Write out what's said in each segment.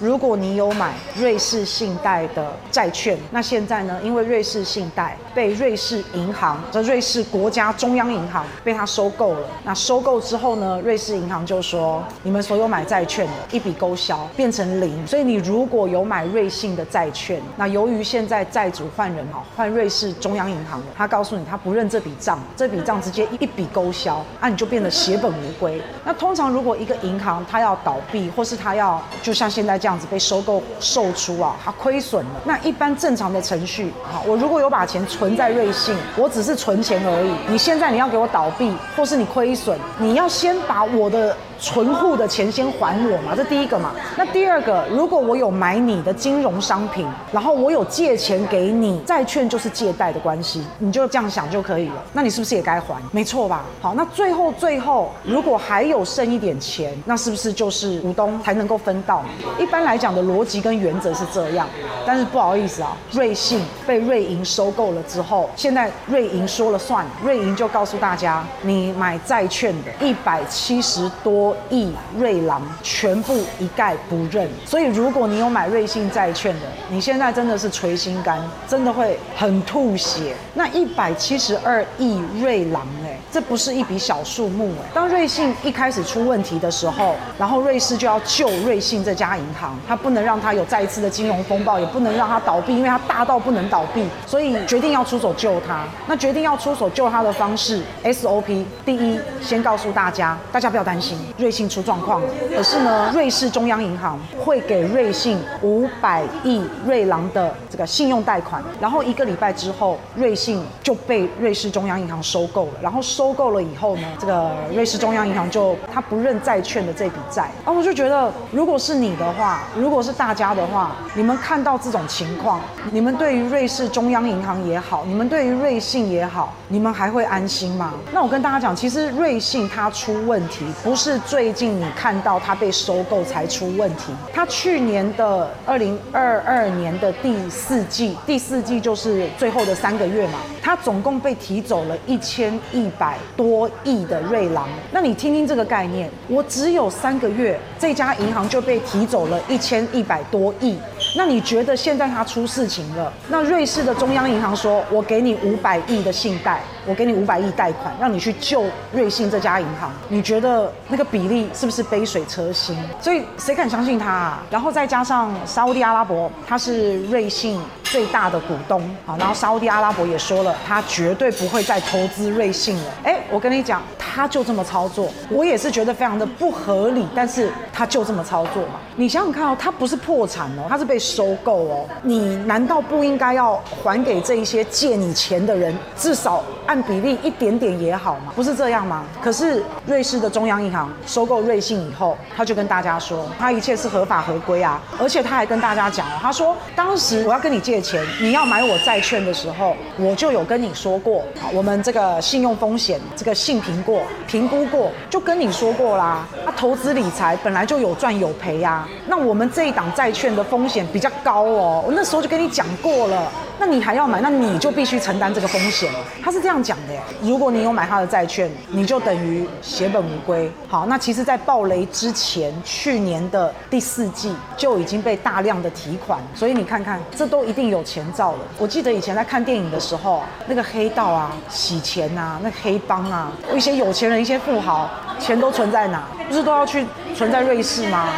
如果你有买瑞士信贷的债券，那现在呢，因为瑞士信贷被瑞士银行，这瑞士国家中央银行被它收购了。那收购之后呢，瑞士银行就说，你们所有买债券的一笔勾销，变成零。所以你如果有买瑞信的债券，那由于现在债主换人哈，换瑞士中央银行了，他告诉你他不认这笔账，这笔账直接一笔勾销，那你就变得血本无归。那通常如果一个银行它要倒闭，或是它要就像现在。这样子被收购售出啊，它亏损了。那一般正常的程序，啊，我如果有把钱存在瑞信，我只是存钱而已。你现在你要给我倒闭，或是你亏损，你要先把我的。存户的钱先还我嘛，这第一个嘛。那第二个，如果我有买你的金融商品，然后我有借钱给你，债券就是借贷的关系，你就这样想就可以了。那你是不是也该还？没错吧？好，那最后最后，如果还有剩一点钱，那是不是就是股东才能够分到？一般来讲的逻辑跟原则是这样。但是不好意思啊，瑞信被瑞银收购了之后，现在瑞银说了算，瑞银就告诉大家，你买债券的一百七十多。亿瑞郎全部一概不认，所以如果你有买瑞信债券的，你现在真的是垂心肝，真的会很吐血。那一百七十二亿瑞郎，这不是一笔小数目哎。当瑞信一开始出问题的时候，然后瑞士就要救瑞信这家银行，他不能让他有再一次的金融风暴，也不能让他倒闭，因为他大到不能倒闭，所以决定要出手救他。那决定要出手救他的方式，SOP，第一，先告诉大家，大家不要担心。瑞信出状况了，可是呢，瑞士中央银行会给瑞信五百亿瑞郎的这个信用贷款，然后一个礼拜之后，瑞信就被瑞士中央银行收购了。然后收收购了以后呢，这个瑞士中央银行就他不认债券的这笔债。然后我就觉得，如果是你的话，如果是大家的话，你们看到这种情况，你们对于瑞士中央银行也好，你们对于瑞信也好，你们还会安心吗？那我跟大家讲，其实瑞信它出问题不是。最近你看到它被收购才出问题，它去年的二零二二年的第四季，第四季就是最后的三个月嘛，他总共被提走了一千一百多亿的瑞郎。那你听听这个概念，我只有三个月，这家银行就被提走了一千一百多亿。那你觉得现在它出事情了？那瑞士的中央银行说，我给你五百亿的信贷，我给你五百亿贷款，让你去救瑞信这家银行。你觉得那个比例是不是杯水车薪？所以谁敢相信他啊？然后再加上沙乌地阿拉伯，他是瑞信最大的股东，好，然后沙乌地阿拉伯也说了，他绝对不会再投资瑞信了。哎，我跟你讲，他就这么操作，我也是觉得非常的不合理，但是他就这么操作嘛。你想想看哦，他不是破产哦，他是被。收购哦，你难道不应该要还给这一些借你钱的人，至少按比例一点点也好嘛？不是这样吗？可是瑞士的中央银行收购瑞信以后，他就跟大家说，他一切是合法合规啊，而且他还跟大家讲，他说当时我要跟你借钱，你要买我债券的时候，我就有跟你说过，我们这个信用风险这个信评过评估过，就跟你说过啦。他投资理财本来就有赚有赔呀，那我们这一档债券的风险。比较高哦，我那时候就跟你讲过了，那你还要买，那你就必须承担这个风险。他是这样讲的，如果你有买他的债券，你就等于血本无归。好，那其实，在暴雷之前，去年的第四季就已经被大量的提款，所以你看看，这都一定有前兆了。我记得以前在看电影的时候，那个黑道啊、洗钱啊、那黑帮啊，一些有钱人、一些富豪，钱都存在哪？不是都要去存在瑞士吗？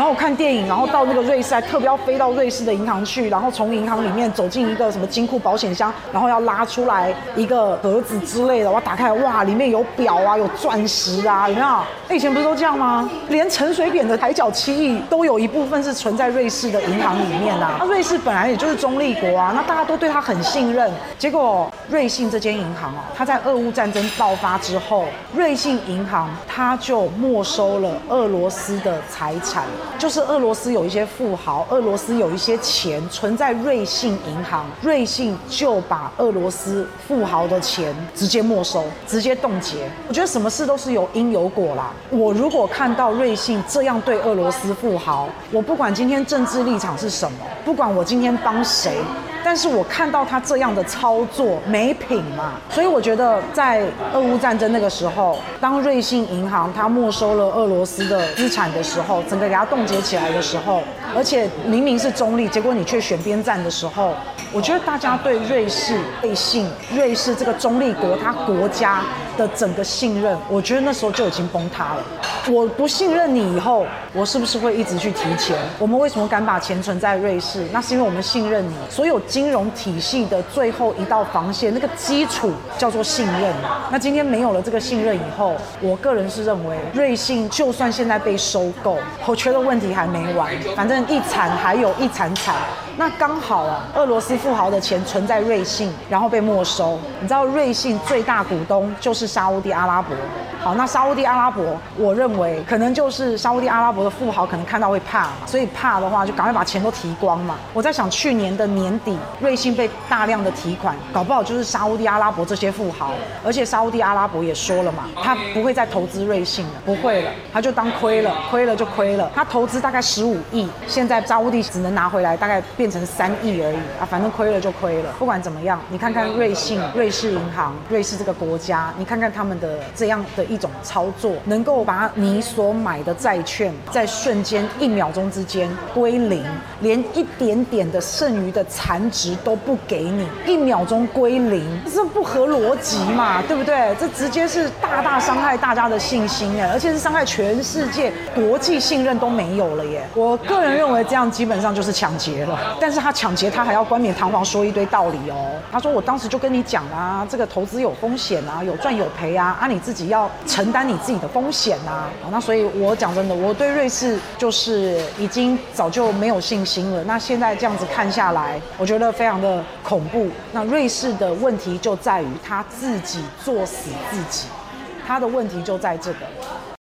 然后我看电影，然后到那个瑞士，还特别要飞到瑞士的银行去，然后从银行里面走进一个什么金库保险箱，然后要拉出来一个盒子之类的，我打开，哇，里面有表啊，有钻石啊，有没有？那以前不是都这样吗？连陈水扁的海角七亿都有一部分是存在瑞士的银行里面啊。那瑞士本来也就是中立国啊，那大家都对他很信任。结果瑞信这间银行啊，它在俄乌战争爆发之后，瑞信银行它就没收了俄罗斯的财产。就是俄罗斯有一些富豪，俄罗斯有一些钱存在瑞信银行，瑞信就把俄罗斯富豪的钱直接没收，直接冻结。我觉得什么事都是有因有果啦。我如果看到瑞信这样对俄罗斯富豪，我不管今天政治立场是什么，不管我今天帮谁。但是我看到他这样的操作，每没品嘛。所以我觉得在俄乌战争那个时候，当瑞信银行它没收了俄罗斯的资产的时候，整个给它冻结起来的时候，而且明明是中立，结果你却选边站的时候，我觉得大家对瑞士、瑞信、瑞士这个中立国它国家的整个信任，我觉得那时候就已经崩塌了。我不信任你以后，我是不是会一直去提钱？我们为什么敢把钱存在瑞士？那是因为我们信任你。所有金融体系的最后一道防线，那个基础叫做信任。那今天没有了这个信任以后，我个人是认为，瑞信就算现在被收购，我觉得问题还没完。反正一惨还有一惨惨。那刚好啊，俄罗斯富豪的钱存在瑞信，然后被没收。你知道瑞信最大股东就是沙乌地阿拉伯。好，那沙乌地阿拉伯，我认为可能就是沙乌地阿拉伯的富豪可能看到会怕，所以怕的话就赶快把钱都提光嘛。我在想，去年的年底，瑞信被大量的提款，搞不好就是沙乌地阿拉伯这些富豪。而且沙乌地阿拉伯也说了嘛，他不会再投资瑞信了，不会了，他就当亏了，亏了就亏了。他投资大概十五亿，现在沙乌地只能拿回来大概变成三亿而已啊，反正亏了就亏了。不管怎么样，你看看瑞信、瑞士银行、瑞士这个国家，你看看他们的这样的。一种操作，能够把你所买的债券在瞬间一秒钟之间归零，连一点点的剩余的残值都不给你，一秒钟归零，这不合逻辑嘛？对不对？这直接是大大伤害大家的信心哎，而且是伤害全世界国际信任都没有了耶！我个人认为这样基本上就是抢劫了。但是他抢劫，他还要冠冕堂皇说一堆道理哦。他说我当时就跟你讲啦，这个投资有风险啊，有赚有赔啊，啊你自己要。承担你自己的风险呐，那所以我讲真的，我对瑞士就是已经早就没有信心了。那现在这样子看下来，我觉得非常的恐怖。那瑞士的问题就在于他自己作死自己，他的问题就在这个。